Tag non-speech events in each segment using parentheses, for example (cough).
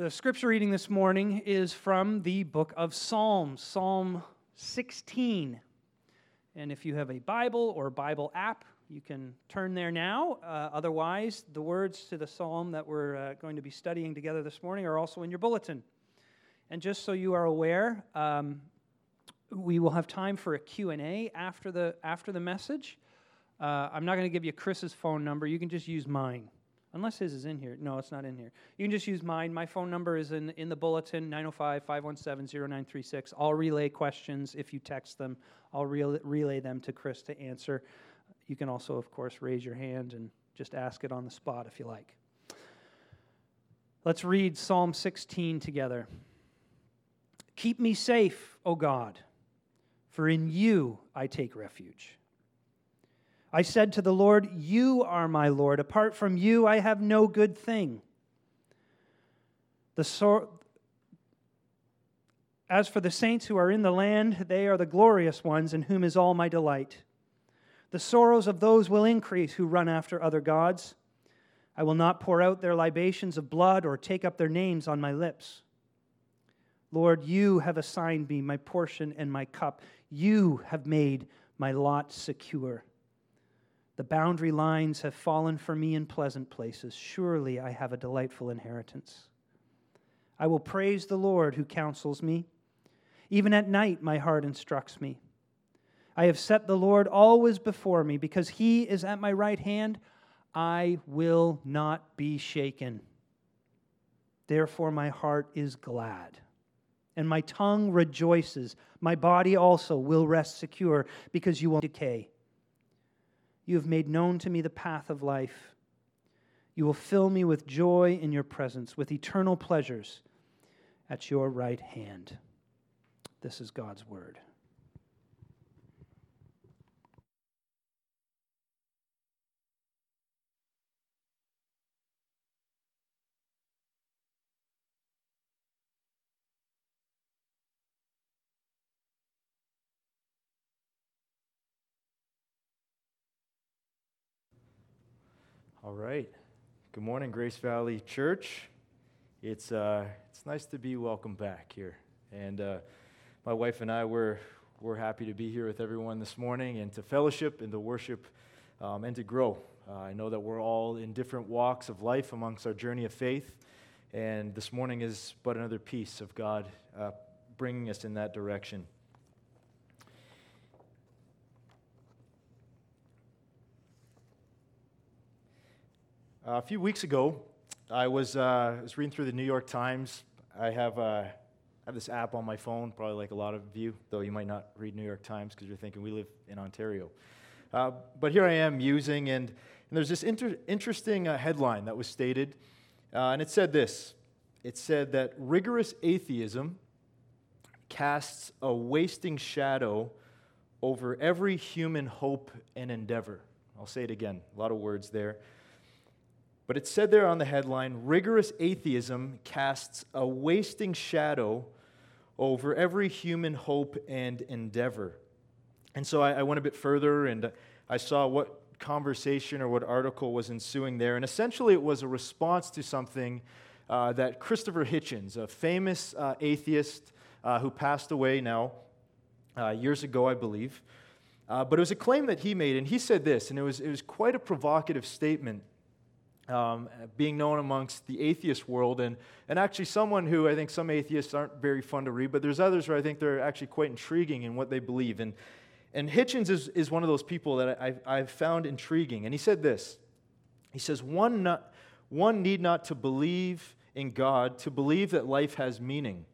The scripture reading this morning is from the book of Psalms, Psalm 16. And if you have a Bible or Bible app, you can turn there now. Uh, otherwise, the words to the psalm that we're uh, going to be studying together this morning are also in your bulletin. And just so you are aware, um, we will have time for a Q&A after the, after the message. Uh, I'm not going to give you Chris's phone number. You can just use mine. Unless his is in here. No, it's not in here. You can just use mine. My phone number is in, in the bulletin 905 517 0936. I'll relay questions if you text them. I'll re- relay them to Chris to answer. You can also, of course, raise your hand and just ask it on the spot if you like. Let's read Psalm 16 together. Keep me safe, O God, for in you I take refuge. I said to the Lord, You are my Lord. Apart from you, I have no good thing. The sor- As for the saints who are in the land, they are the glorious ones, in whom is all my delight. The sorrows of those will increase who run after other gods. I will not pour out their libations of blood or take up their names on my lips. Lord, you have assigned me my portion and my cup. You have made my lot secure. The boundary lines have fallen for me in pleasant places. Surely I have a delightful inheritance. I will praise the Lord who counsels me. Even at night, my heart instructs me. I have set the Lord always before me. Because he is at my right hand, I will not be shaken. Therefore, my heart is glad, and my tongue rejoices. My body also will rest secure, because you will decay. You have made known to me the path of life. You will fill me with joy in your presence, with eternal pleasures at your right hand. This is God's word. All right. Good morning, Grace Valley Church. It's, uh, it's nice to be welcome back here. And uh, my wife and I, we're, we're happy to be here with everyone this morning and to fellowship and to worship um, and to grow. Uh, I know that we're all in different walks of life amongst our journey of faith. And this morning is but another piece of God uh, bringing us in that direction. A few weeks ago, I was, uh, was reading through the New York Times. I have, uh, I have this app on my phone, probably like a lot of you, though you might not read New York Times because you're thinking we live in Ontario. Uh, but here I am using, and, and there's this inter- interesting uh, headline that was stated, uh, and it said this it said that rigorous atheism casts a wasting shadow over every human hope and endeavor. I'll say it again, a lot of words there. But it said there on the headline rigorous atheism casts a wasting shadow over every human hope and endeavor. And so I, I, went a bit further and I saw what conversation or what article was ensuing there. And essentially, it was a response to something uh, that Christopher Hitchens, a famous uh, atheist uh, who passed away now uh, years ago, I believe. Uh, but it was a claim that he made, and he said this, and it was, it was quite a provocative statement um, being known amongst the atheist world, and, and actually someone who I think some atheists aren't very fun to read, but there's others where I think they're actually quite intriguing in what they believe. And, and Hitchens is, is one of those people that I, I've found intriguing. And he said this He says, one, not, one need not to believe in God to believe that life has meaning.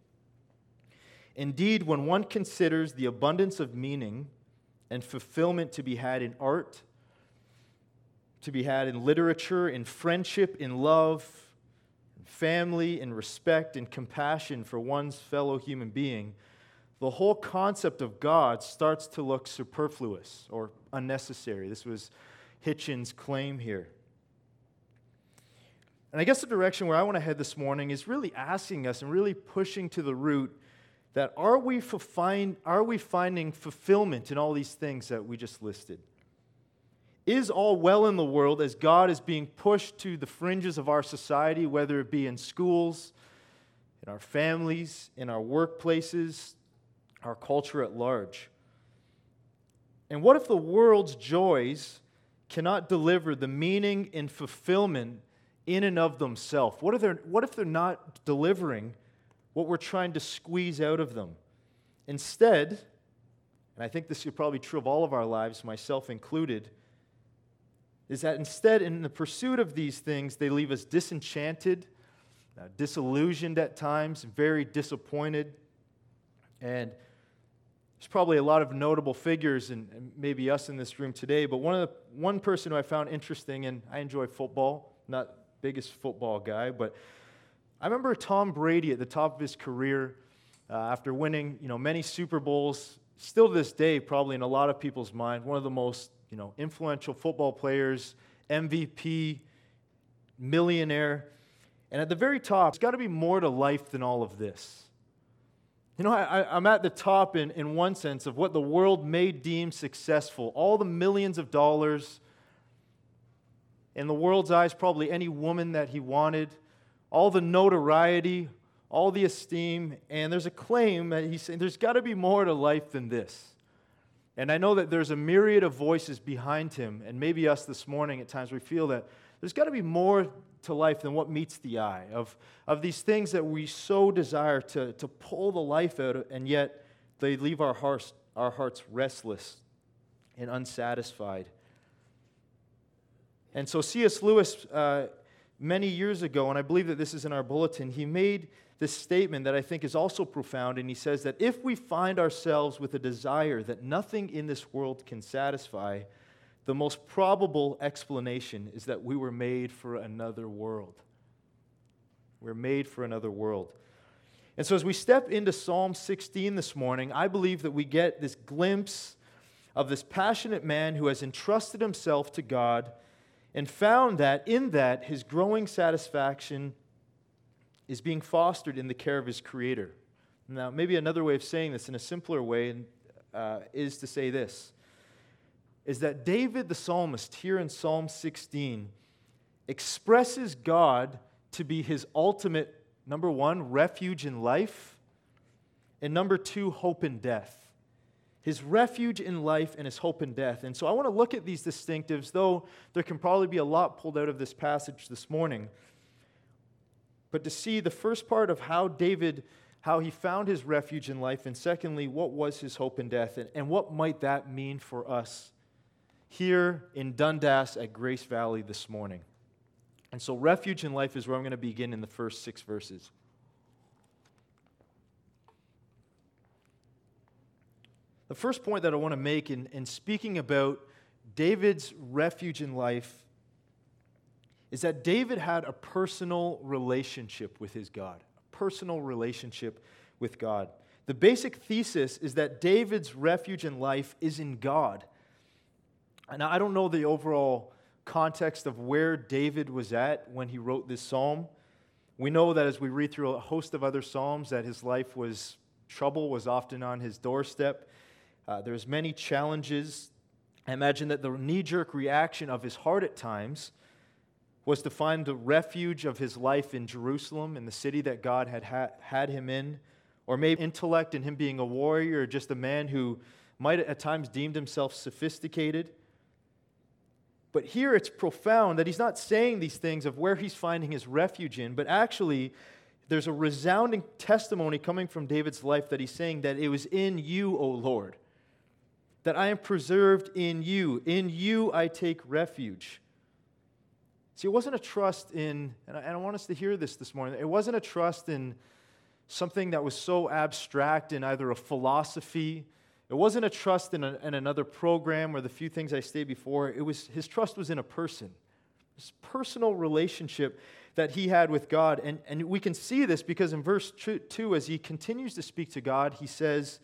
Indeed, when one considers the abundance of meaning and fulfillment to be had in art, to be had in literature, in friendship, in love, in family, in respect, in compassion for one's fellow human being, the whole concept of God starts to look superfluous or unnecessary. This was Hitchens' claim here. And I guess the direction where I want to head this morning is really asking us and really pushing to the root that are we, are we finding fulfillment in all these things that we just listed? Is all well in the world as God is being pushed to the fringes of our society, whether it be in schools, in our families, in our workplaces, our culture at large. And what if the world's joys cannot deliver the meaning and fulfillment in and of themselves? What, what if they're not delivering what we're trying to squeeze out of them? Instead, and I think this is probably true of all of our lives, myself included, is that instead, in the pursuit of these things, they leave us disenchanted, uh, disillusioned at times, very disappointed. And there's probably a lot of notable figures, and, maybe us in this room today, but one, of the, one person who I found interesting, and I enjoy football, not biggest football guy, but I remember Tom Brady at the top of his career uh, after winning you know, many Super Bowls, still to this day, probably in a lot of people's mind, one of the most you know, influential football players, MVP, millionaire. And at the very top, there's got to be more to life than all of this. You know, I, am at the top in, in one sense of what the world may deem successful. All the millions of dollars, in the world's eyes, probably any woman that he wanted, all the notoriety, all the esteem, and there's a claim that he's saying there's got to be more to life than this. And I know that there's a myriad of voices behind him, and maybe us this morning at times we feel that there's got to be more to life than what meets the eye, of, of these things that we so desire to, to pull the life out of, and yet they leave our hearts, our hearts restless and unsatisfied. And so C.S. Lewis, uh, many years ago, and I believe that this is in our bulletin, he made this statement that I think is also profound, and he says that if we find ourselves with a desire that nothing in this world can satisfy, the most probable explanation is that we were made for another world. We're made for another world. And so, as we step into Psalm 16 this morning, I believe that we get this glimpse of this passionate man who has entrusted himself to God and found that in that his growing satisfaction is being fostered in the care of his Creator. Now, maybe another way of saying this in a simpler way uh, is to say this is that David the psalmist here in Psalm 16 expresses God to be his ultimate, number one, refuge in life, and number two, hope in death. His refuge in life and his hope in death. And so I want to look at these distinctives, though there can probably be a lot pulled out of this passage this morning but to see the first part of how David, how he found his refuge in life, and secondly, what was his hope in death, and, and what might that mean for us here in Dundas at Grace Valley this morning. And so, refuge in life is where I'm going to begin in the first six verses. The first point that I want to make in, in speaking about David's refuge in life is that David had a personal relationship with his God, a personal relationship with God. The basic thesis is that David's refuge in life is in God. And I don't know the overall context of where David was at when he wrote this psalm. We know that as we read through a host of other psalms that his life was trouble was often on his doorstep. Uh, there's many challenges. I imagine that the knee-jerk reaction of his heart at times was to find the refuge of his life in Jerusalem, in the city that God had ha- had him in, or maybe intellect in him being a warrior, or just a man who might at times deemed himself sophisticated. But here it's profound that he's not saying these things of where he's finding his refuge in, but actually there's a resounding testimony coming from David's life that he's saying that it was in you, O Lord, that I am preserved in you. In you I take refuge. See, it wasn't a trust in, and I, and I want us to hear this this morning, it wasn't a trust in something that was so abstract in either a philosophy. It wasn't a trust in, a, in another program or the few things I stated before. It was, his trust was in a person, this personal relationship that he had with God. And, and we can see this because in verse 2, as he continues to speak to God, he says,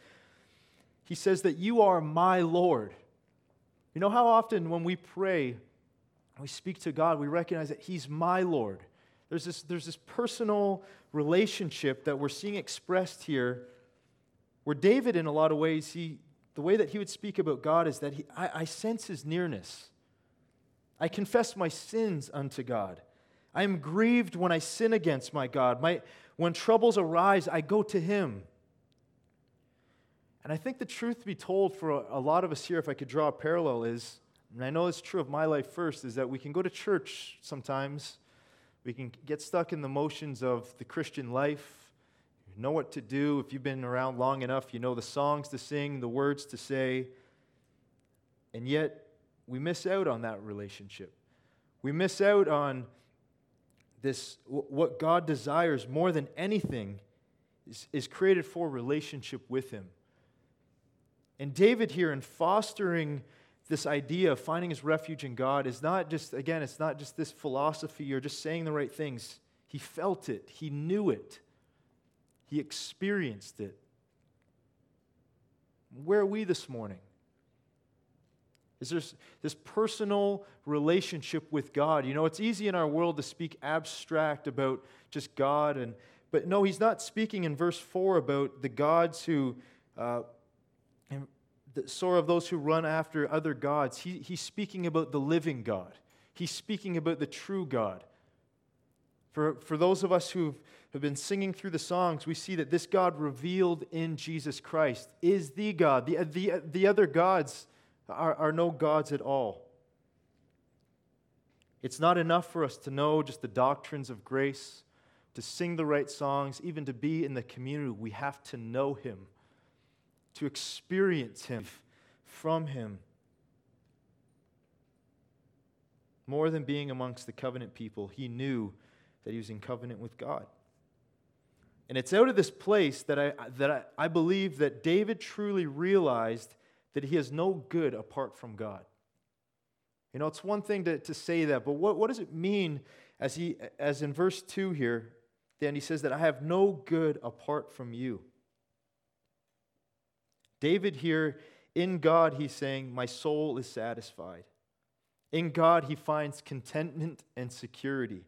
he says that you are my Lord. You know how often when we pray, we speak to God, we recognize that He's my Lord. There's this, there's this personal relationship that we're seeing expressed here where David, in a lot of ways, he, the way that he would speak about God is that he, I, I sense his nearness. I confess my sins unto God. I am grieved when I sin against my God. My, When troubles arise, I go to him. And I think the truth to be told for a, a lot of us here, if I could draw a parallel, is, and I know it's true of my life first, is that we can go to church sometimes. We can get stuck in the motions of the Christian life, you know what to do. If you've been around long enough, you know the songs to sing, the words to say. And yet, we miss out on that relationship. We miss out on this, what God desires more than anything is, is created for relationship with Him. And David here, in fostering this idea of finding his refuge in God, is not just, again, it's not just this philosophy or just saying the right things. He felt it, he knew it, he experienced it. Where are we this morning? Is there this personal relationship with God? You know, it's easy in our world to speak abstract about just God, and but no, he's not speaking in verse four about the gods who, uh, the sort of those who run after other gods. He, he's speaking about the living God. He's speaking about the true God. For, for those of us who have been singing through the songs, we see that this God revealed in Jesus Christ is the God. The, the, the other gods are, are no gods at all. It's not enough for us to know just the doctrines of grace, to sing the right songs, even to be in the community. We have to know Him, to experience Him from Him. More than being amongst the covenant people, He knew that He was in covenant with God. And it's out of this place that I, that I, I believe that David truly realized that he has no good apart from God. You know, it's one thing to, to say that, but what, what does it mean as, he, as in verse 2 here? Then he says that I have no good apart from you. David here, in God, he's saying, My soul is satisfied. In God, he finds contentment and security.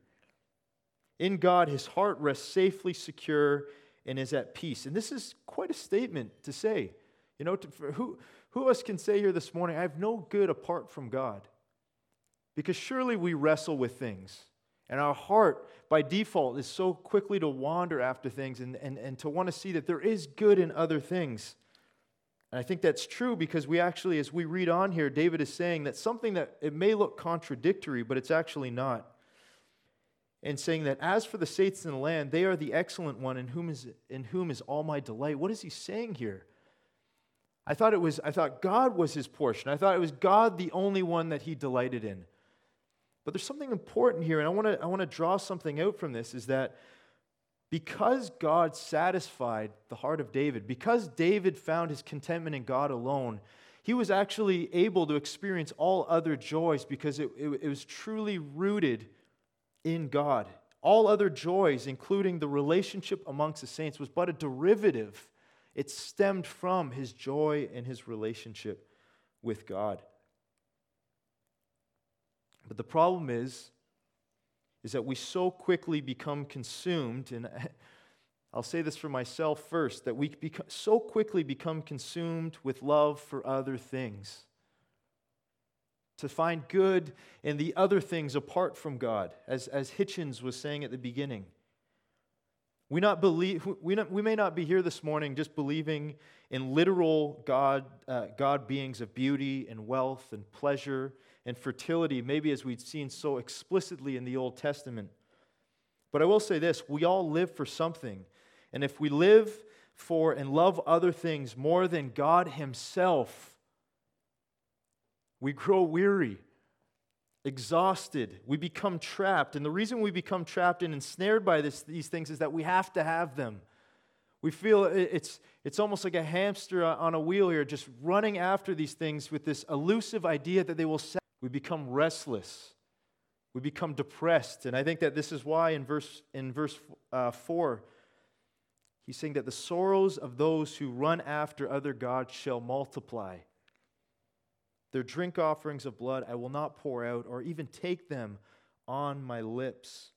In God, his heart rests safely secure and is at peace. And this is quite a statement to say. You know, to, who, who of us can say here this morning, I have no good apart from God? Because surely we wrestle with things. And our heart, by default, is so quickly to wander after things and, and, and to want to see that there is good in other things. And I think that's true because we actually, as we read on here, David is saying that something that it may look contradictory, but it's actually not and saying that as for the saints in the land, they are the excellent one in whom is, in whom is all my delight. What is he saying here? I thought it was, I thought God was his portion. I thought it was God the only one that he delighted in. But there's something important here, and I want to I want to draw something out from this is that because God satisfied the heart of David, because David found his contentment in God alone, he was actually able to experience all other joys because it, it, it was truly rooted in God. All other joys, including the relationship amongst the saints, was but a derivative. It stemmed from his joy and his relationship with God. But the problem is, is that we so quickly become consumed, and (laughs) I'll say this for myself first, that we become, so quickly become consumed with love for other things to find good in the other things apart from God, as, as Hitchens was saying at the beginning. We, not believe, we, not, we may not be here this morning just believing in literal God, uh, God beings of beauty and wealth and pleasure and fertility, maybe as we've seen so explicitly in the Old Testament. But I will say this we all live for something. And if we live for and love other things more than God Himself, we grow weary, exhausted, we become trapped. And the reason we become trapped and ensnared by this, these things is that we have to have them. We feel it's, it's almost like a hamster on a wheel here, just running after these things with this elusive idea that they will. We become restless. We become depressed. And I think that this is why in verse, in verse uh, 4, he's saying that the sorrows of those who run after other gods shall multiply. Their drink offerings of blood I will not pour out or even take them on my lips.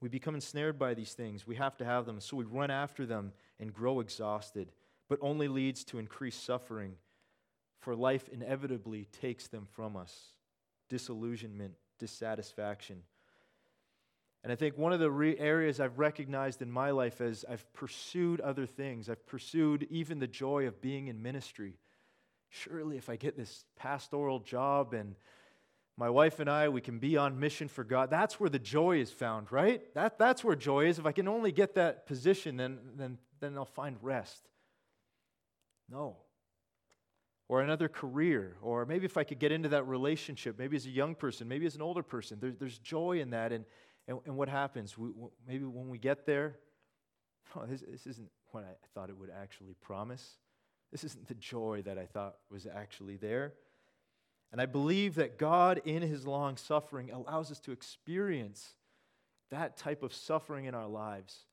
We become ensnared by these things. We have to have them. So we run after them and grow exhausted, but only leads to increased suffering, for life inevitably takes them from us disillusionment, dissatisfaction. And I think one of the re- areas I've recognized in my life as I've pursued other things, I've pursued even the joy of being in ministry. Surely, if I get this pastoral job and my wife and I, we can be on mission for God. That's where the joy is found, right? That, that's where joy is. If I can only get that position, then, then, then I'll find rest. No. Or another career, or maybe if I could get into that relationship, maybe as a young person, maybe as an older person, there, there's joy in that. And, and, and what happens? We, maybe when we get there, (laughs) oh, this, this isn't what I thought it would actually promise. This isn't the joy that I thought was actually there. And I believe that God, in his long suffering, allows us to experience that type of suffering in our lives.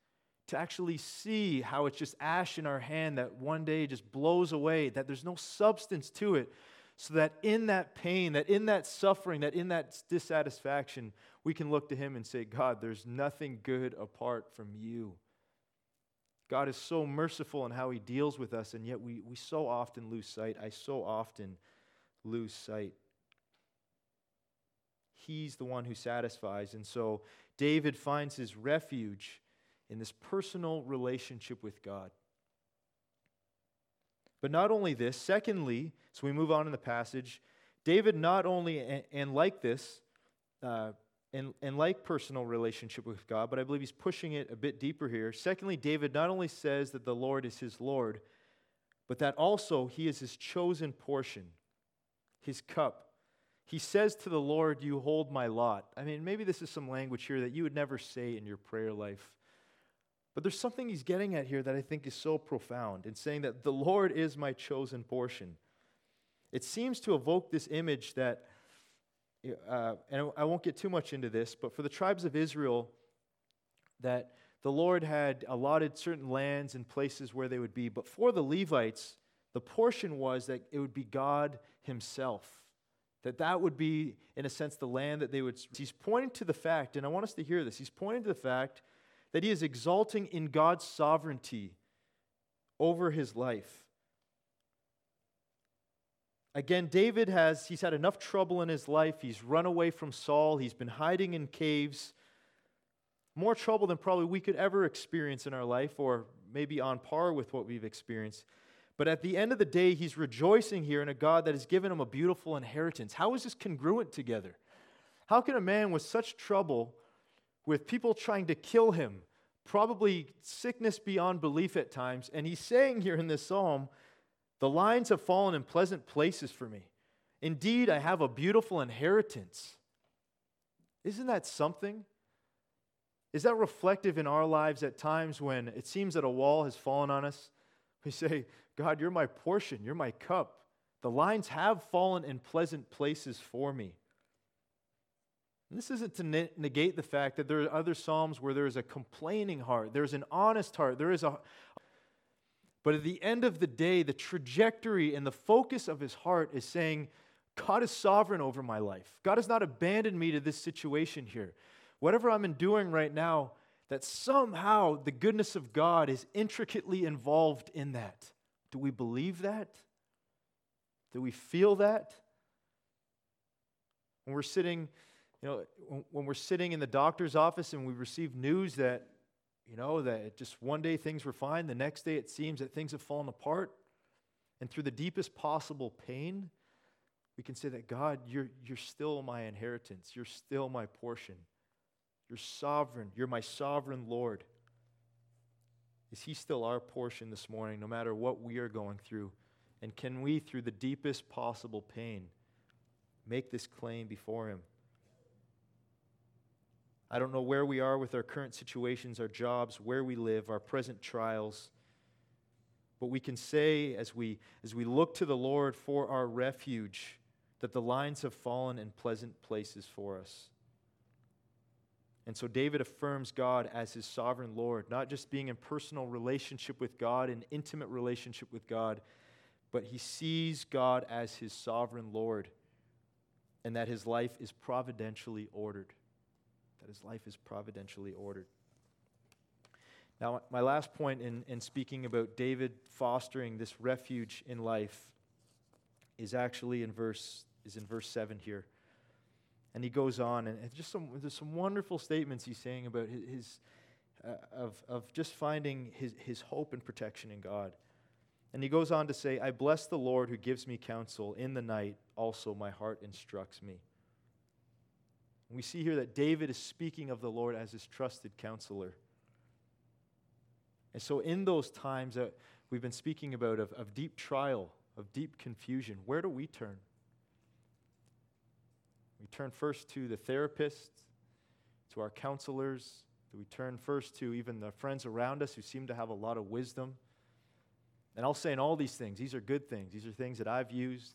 To actually see how it's just ash in our hand that one day just blows away, that there's no substance to it, so that in that pain, that in that suffering, that in that dissatisfaction, we can look to Him and say, God, there's nothing good apart from you. God is so merciful in how He deals with us, and yet we, we so often lose sight. I so often lose sight. He's the one who satisfies. And so David finds his refuge in this personal relationship with God. But not only this, secondly, so we move on in the passage, David not only, and, and like this, uh, and, and like personal relationship with God, but I believe he's pushing it a bit deeper here. Secondly, David not only says that the Lord is his Lord, but that also he is his chosen portion his cup. He says to the Lord, You hold my lot. I mean, maybe this is some language here that you would never say in your prayer life. But there's something he's getting at here that I think is so profound in saying that the Lord is my chosen portion. It seems to evoke this image that, uh, and I won't get too much into this, but for the tribes of Israel, that the Lord had allotted certain lands and places where they would be. But for the Levites, the portion was that it would be God Himself. That that would be, in a sense, the land that they would. He's pointing to the fact, and I want us to hear this. He's pointing to the fact that he is exalting in God's sovereignty over his life. Again, David has he's had enough trouble in his life. He's run away from Saul. He's been hiding in caves. More trouble than probably we could ever experience in our life, or maybe on par with what we've experienced. But at the end of the day, he's rejoicing here in a God that has given him a beautiful inheritance. How is this congruent together? How can a man with such trouble, with people trying to kill him, probably sickness beyond belief at times, and he's saying here in this psalm, the lines have fallen in pleasant places for me. Indeed, I have a beautiful inheritance. Isn't that something? Is that reflective in our lives at times when it seems that a wall has fallen on us? We say, God, you're my portion, you're my cup. The lines have fallen in pleasant places for me. And this isn't to negate the fact that there are other Psalms where there is a complaining heart, there's an honest heart, there is a. But at the end of the day, the trajectory and the focus of his heart is saying, God is sovereign over my life. God has not abandoned me to this situation here. Whatever I'm enduring right now, that somehow the goodness of God is intricately involved in that. Do we believe that? Do we feel that? When we're sitting, you know, when we're sitting in the doctor's office and we receive news that, you know, that just one day things were fine, the next day it seems that things have fallen apart, and through the deepest possible pain, we can say that God, you're, you're still my inheritance, you're still my portion. You're sovereign. You're my sovereign Lord. Is He still our portion this morning, no matter what we are going through? And can we, through the deepest possible pain, make this claim before Him? I don't know where we are with our current situations, our jobs, where we live, our present trials. But we can say, as we, as we look to the Lord for our refuge, that the lines have fallen in pleasant places for us. And so David affirms God as his sovereign Lord, not just being in personal relationship with God, an intimate relationship with God, but he sees God as his sovereign Lord and that his life is providentially ordered. That his life is providentially ordered. Now, my last point in, in speaking about David fostering this refuge in life is actually in verse, is in verse 7 here. And he goes on, and just some, there's some wonderful statements he's saying about his, uh, of, of just finding his, his hope and protection in God. And he goes on to say, I bless the Lord who gives me counsel. In the night also my heart instructs me. We see here that David is speaking of the Lord as his trusted counselor. And so, in those times that we've been speaking about of, of deep trial, of deep confusion, where do we turn? We turn first to the therapist, to our counselors. Do we turn first to even the friends around us who seem to have a lot of wisdom? And I'll say in all these things, these are good things. These are things that I've used,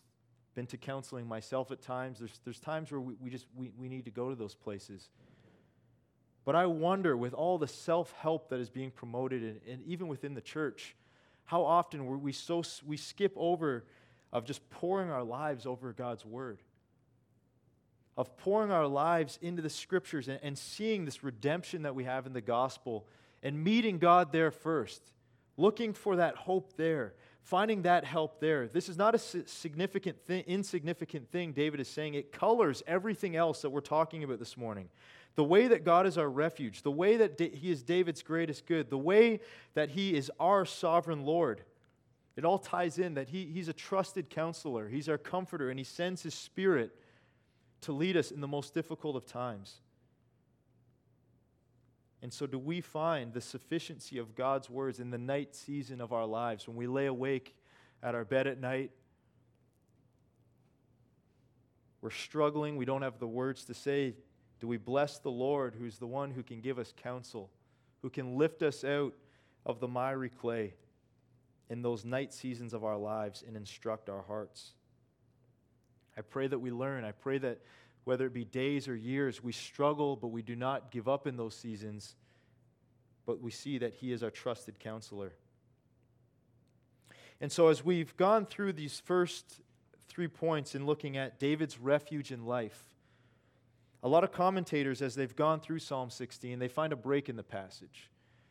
been to counseling myself at times. There's, there's times where we, we just we, we need to go to those places. But I wonder, with all the self help that is being promoted, and, and, even within the church, how often we so we skip over of just pouring our lives over God's word of pouring our lives into the scriptures and, and seeing this redemption that we have in the gospel and meeting God there first, looking for that hope there, finding that help there. This is not a significant thing, insignificant thing, David is saying. It colors everything else that we're talking about this morning. The way that God is our refuge, the way that He is David's greatest good, the way that He is our sovereign Lord. It all ties in that he, He's a trusted counselor, He's our comforter, and He sends His Spirit to lead us in the most difficult of times. And so, do we find the sufficiency of God's words in the night season of our lives when we lay awake at our bed at night? We're struggling, we don't have the words to say. Do we bless the Lord, who's the one who can give us counsel, who can lift us out of the miry clay in those night seasons of our lives and instruct our hearts? I pray that we learn. I pray that whether it be days or years, we struggle, but we do not give up in those seasons, but we see that He is our trusted counselor. And so, as we've gone through these first three points in looking at David's refuge in life, a lot of commentators, as they've gone through Psalm 16, they find a break in the passage.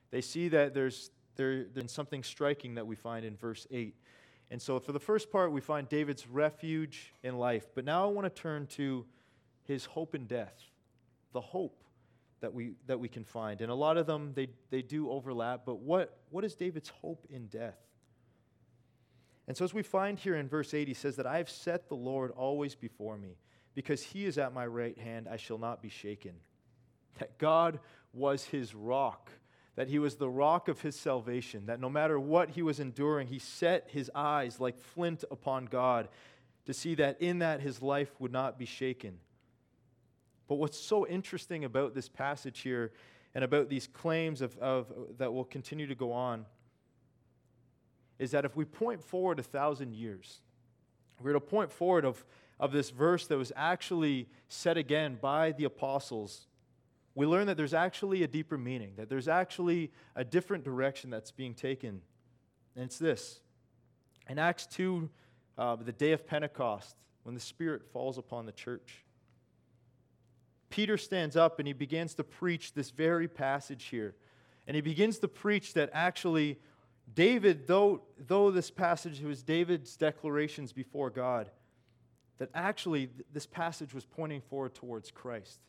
They see that there's, there, there's something striking that we find in verse 8. And so, for the first part, we find David's refuge in life. But now I want to turn to his hope in death, the hope that we, that we can find. And a lot of them, they, they do overlap. But what, what is David's hope in death? And so, as we find here in verse 8, he says that I have set the Lord always before me. Because he is at my right hand, I shall not be shaken. That God was his rock that he was the rock of his salvation, that no matter what he was enduring, he set his eyes like flint upon God to see that in that his life would not be shaken. But what's so interesting about this passage here and about these claims of, of, that will continue to go on is that if we point forward a thousand years, we're to point forward of, of this verse that was actually said again by the apostles we learn that there's actually a deeper meaning, that there's actually a different direction that's being taken. And it's this in Acts 2, uh, the day of Pentecost, when the Spirit falls upon the church, Peter stands up and he begins to preach this very passage here. And he begins to preach that actually, David, though, though this passage was David's declarations before God, that actually this passage was pointing forward towards Christ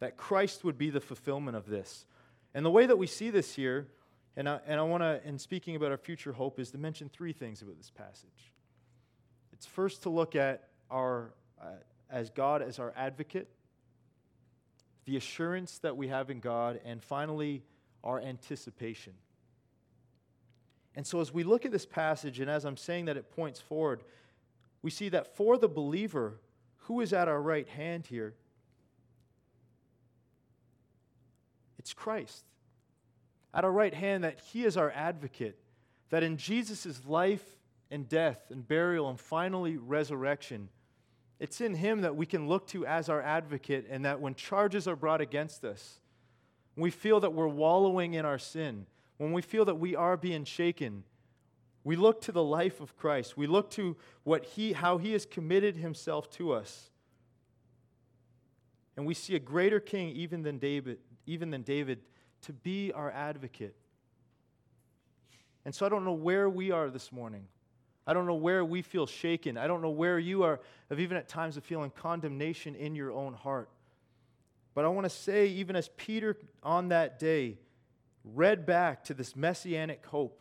that Christ would be the fulfillment of this. And the way that we see this here, and I, and I want to, in speaking about our future hope, is to mention three things about this passage. It's first to look at our, uh, as God as our advocate, the assurance that we have in God, and finally, our anticipation. And so, as we look at this passage, and as I'm saying that it points forward, we see that for the believer, who is at our right hand here, It's Christ. At our right hand, that He is our advocate, that in Jesus' life and death and burial and finally resurrection, it's in Him that we can look to as our advocate, and that when charges are brought against us, we feel that we're wallowing in our sin, when we feel that we are being shaken, we look to the life of Christ. We look to what he, how He has committed Himself to us. And we see a greater king even than David, even than David, to be our advocate. And so I don't know where we are this morning. I don't know where we feel shaken. I don't know where you are, of even at times of feeling condemnation in your own heart. But I want to say, even as Peter on that day read back to this messianic hope,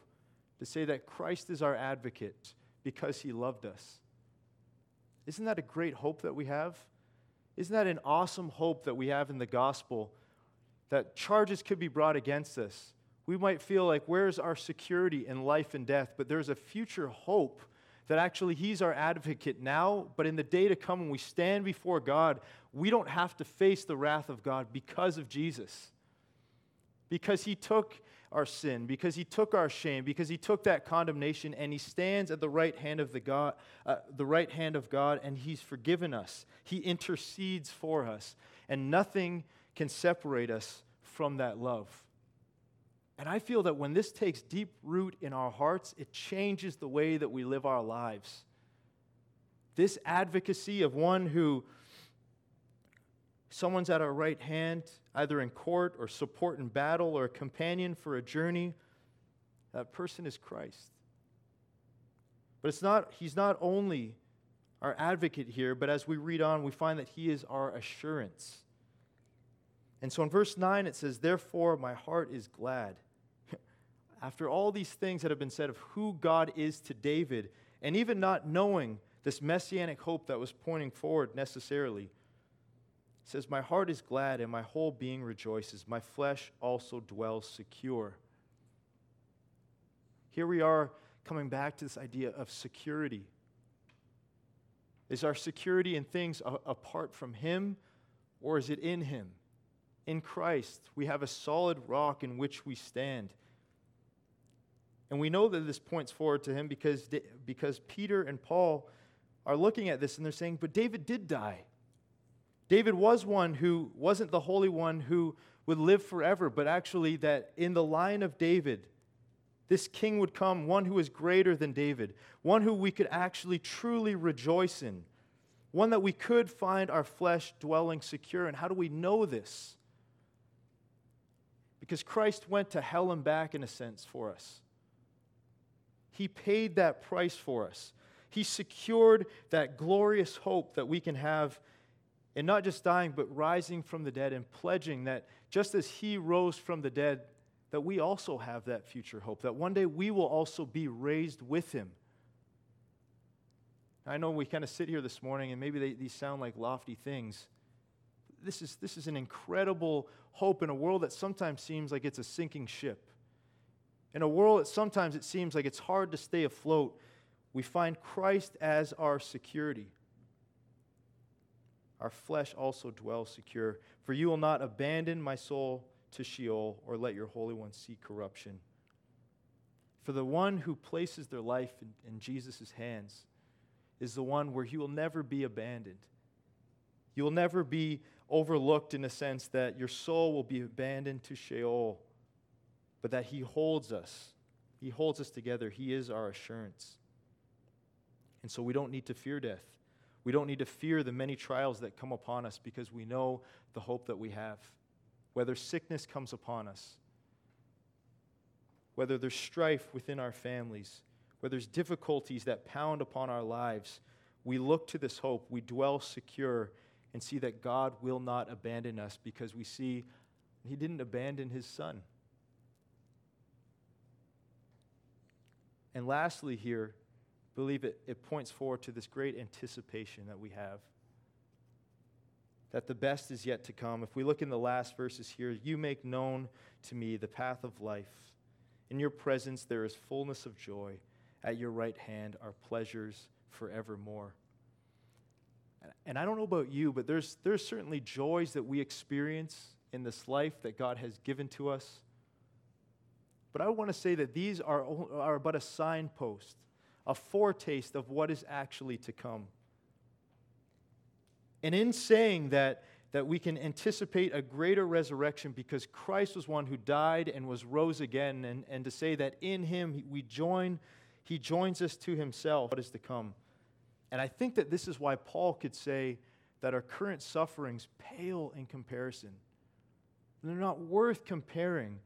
to say that Christ is our advocate because he loved us. Isn't that a great hope that we have? Isn't that an awesome hope that we have in the gospel that charges could be brought against us? We might feel like, where's our security in life and death? But there's a future hope that actually He's our advocate now, but in the day to come when we stand before God, we don't have to face the wrath of God because of Jesus. Because He took our sin, because He took our shame, because He took that condemnation, and He stands at the right hand of the God, uh, the right hand of God, and He's forgiven us. He intercedes for us, and nothing can separate us from that love. And I feel that when this takes deep root in our hearts, it changes the way that we live our lives. This advocacy of one who someone's at our right hand, either in court or support in battle or a companion for a journey, that person is Christ. But it's not, he's not only our advocate here, but as we read on, we find that he is our assurance. And so in verse 9, it says, Therefore, my heart is glad after all these things that have been said of who God is to David, and even not knowing this messianic hope that was pointing forward necessarily, says, My heart is glad and my whole being rejoices. My flesh also dwells secure. Here we are coming back to this idea of security. Is our security in things a- apart from Him, or is it in Him? In Christ, we have a solid rock in which we stand. And we know that this points forward to him because, because Peter and Paul are looking at this and they're saying, but David did die. David was one who wasn't the Holy One who would live forever, but actually, that in the line of David, this king would come, one who is greater than David, one who we could actually truly rejoice in, one that we could find our flesh dwelling secure. And how do we know this? Because Christ went to hell and back, in a sense, for us. He paid that price for us. He secured that glorious hope that we can have in not just dying, but rising from the dead and pledging that just as He rose from the dead, that we also have that future hope, that one day we will also be raised with Him. I know we kind of sit here this morning and maybe they, these sound like lofty things. This is, this is an incredible hope in a world that sometimes seems like it's a sinking ship. In a world that sometimes it seems like it's hard to stay afloat, we find Christ as our security. Our flesh also dwells secure. For you will not abandon my soul to Sheol or let your Holy One see corruption. For the one who places their life in, in Jesus' hands is the one where he will never be abandoned. You will never be overlooked in the sense that your soul will be abandoned to Sheol but that He holds us. He holds us together. He is our assurance. And so we don't need to fear death. We don't need to fear the many trials that come upon us because we know the hope that we have. Whether sickness comes upon us, whether there's strife within our families, whether there's difficulties that pound upon our lives, we look to this hope, we dwell secure, and see that God will not abandon us because we see He didn't abandon His Son. And lastly, here, believe it, it points forward to this great anticipation that we have that the best is yet to come. If we look in the last verses here, you make known to me the path of life. In your presence there is fullness of joy. At your right hand are pleasures forevermore. And I don't know about you, but there's, there's certainly joys that we experience in this life that God has given to us. But I want to say that these are, are but a signpost, a foretaste of what is actually to come. And in saying that, that we can anticipate a greater resurrection because Christ was one who died and was rose again, and, and to say that in him we join, he joins us to himself, what is to come. And I think that this is why Paul could say that our current sufferings pale in comparison. They're not worth comparing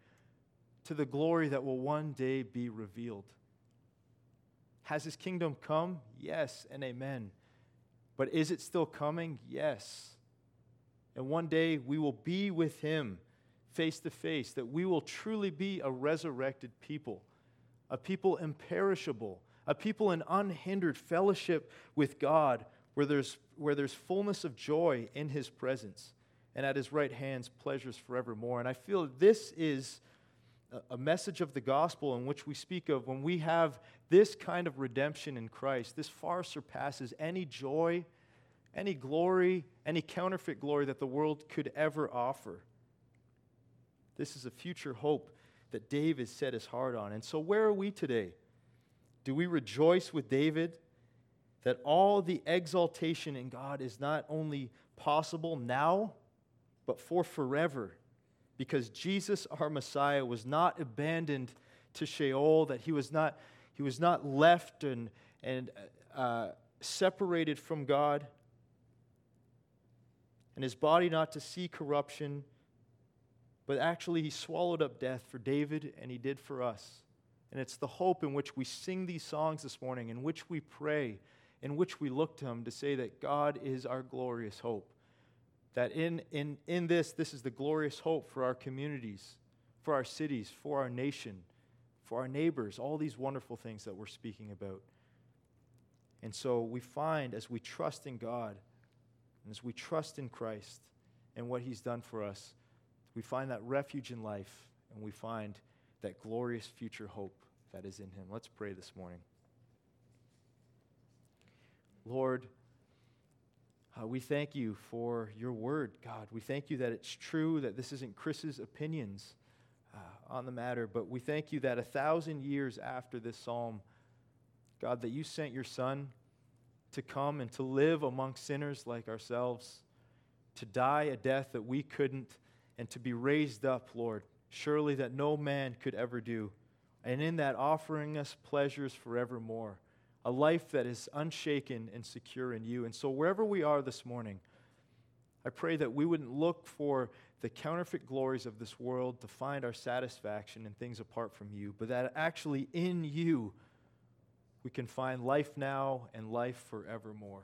to the glory that will one day be revealed. Has his kingdom come? Yes and amen. But is it still coming? Yes. And one day we will be with him face to face, that we will truly be a resurrected people, a people imperishable, a people in unhindered fellowship with God, where there's, where there's fullness of joy in his presence, and at his right hands pleasures forevermore. And I feel this is a message of the gospel in which we speak of when we have this kind of redemption in Christ, this far surpasses any joy, any glory, any counterfeit glory that the world could ever offer. This is a future hope that David set his heart on. And so, where are we today? Do we rejoice with David that all the exaltation in God is not only possible now, but for forever? Because Jesus, our Messiah, was not abandoned to Sheol, that he was not, he was not left and, and uh, separated from God, and his body not to see corruption but actually, he swallowed up death for David and he did for us. And it's the hope in which we sing these songs this morning, in which we pray, in which we look to him to say that God is our glorious hope. That in, in, in this, this is the glorious hope for our communities, for our cities, for our nation, for our neighbors, all these wonderful things that we're speaking about. And so we find as we trust in God, and as we trust in Christ and what he's done for us, we find that refuge in life, and we find that glorious future hope that is in Him. Let's pray this morning. Lord, uh, we thank you for your word, God. We thank you that it's true, that this isn't Chris's opinions uh, on the matter, but we thank you that a thousand years after this psalm, God, that you sent your Son to come and to live among sinners like ourselves, to die a death that we couldn't and to be raised up, Lord, surely that no man could ever do. And in that, offering us pleasures forevermore, a life that is unshaken and secure in you. And so, wherever we are this morning, I pray that we wouldn't look for the counterfeit glories of this world to find our satisfaction in things apart from you, but that actually in you we can find life now and life forevermore.